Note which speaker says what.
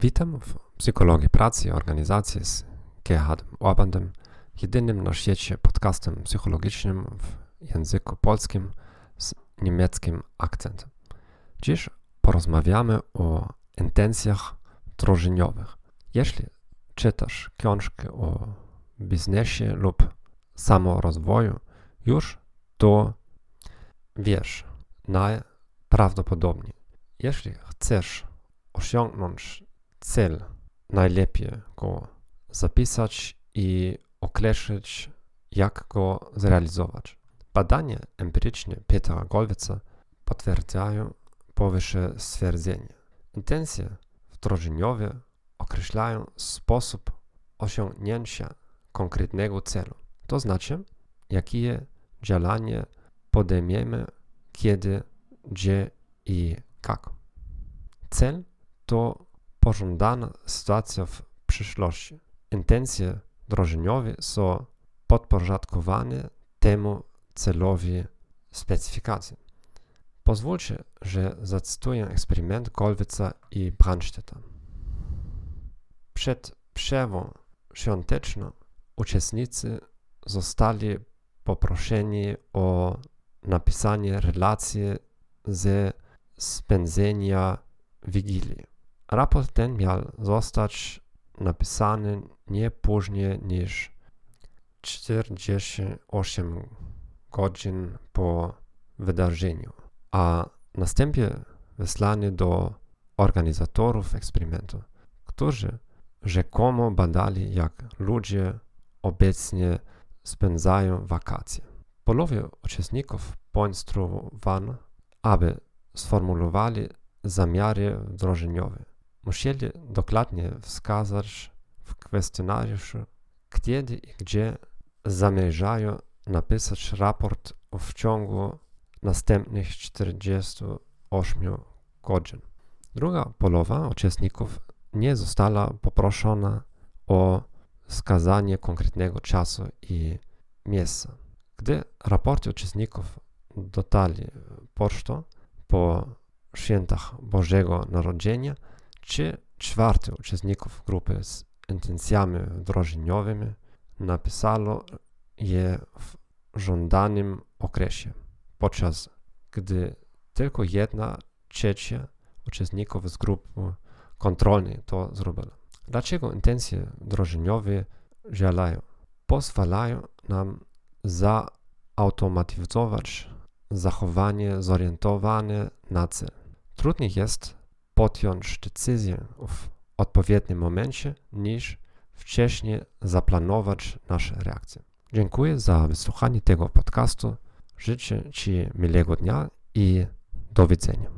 Speaker 1: Witam w Psychologii Pracy Organizacji z Gerhardem Orbandem, jedynym na świecie podcastem psychologicznym w języku polskim z niemieckim akcentem. Dziś porozmawiamy o intencjach wdrożeniowych. Jeśli czytasz książkę o biznesie lub samorozwoju, już to wiesz najprawdopodobniej. Jeśli chcesz osiągnąć cel, najlepiej go zapisać i określić, jak go zrealizować. Badania empiryczne Petera Golwica potwierdzają powyższe stwierdzenie. Intencje wdrożeniowe określają sposób osiągnięcia konkretnego celu. To znaczy, jakie działanie podejmiemy, kiedy, gdzie i jak. Cel to pożądana sytuacja w przyszłości. Intencje wdrożeniowe są podporządkowane temu celowi specyfikacji. Pozwólcie, że zacytuję eksperyment Golwica i Brandstedta. Przed przerwą świąteczną uczestnicy zostali poproszeni o napisanie relacji ze spędzenia Wigilii. Raport ten miał zostać napisany nie później niż 48 godzin po wydarzeniu, a następnie wysłany do organizatorów eksperymentu, którzy rzekomo badali, jak ludzie obecnie spędzają wakacje. Połowie uczestników poinstruowano, aby sformułowali zamiary wdrożeniowe. Musieli dokładnie wskazać w kwestionariuszu, kiedy i gdzie zamierzają napisać raport w ciągu następnych 48 godzin. Druga połowa uczestników nie została poproszona o wskazanie konkretnego czasu i miejsca. Gdy raporty uczestników dotarli pocztą po świętach Bożego Narodzenia, czy czwarty uczestników grupy z intencjami wdrożeniowymi napisało je w żądanym okresie, podczas gdy tylko jedna trzecia uczestników z grupy kontrolnej to zrobiła. Dlaczego intencje wdrożeniowe działają? Pozwalają nam zautomatyzować zachowanie zorientowane na cel. Trudniej jest podjąć decyzję w odpowiednim momencie niż wcześniej zaplanować nasze reakcje. Dziękuję za wysłuchanie tego podcastu. Życzę Ci miłego dnia i do widzenia.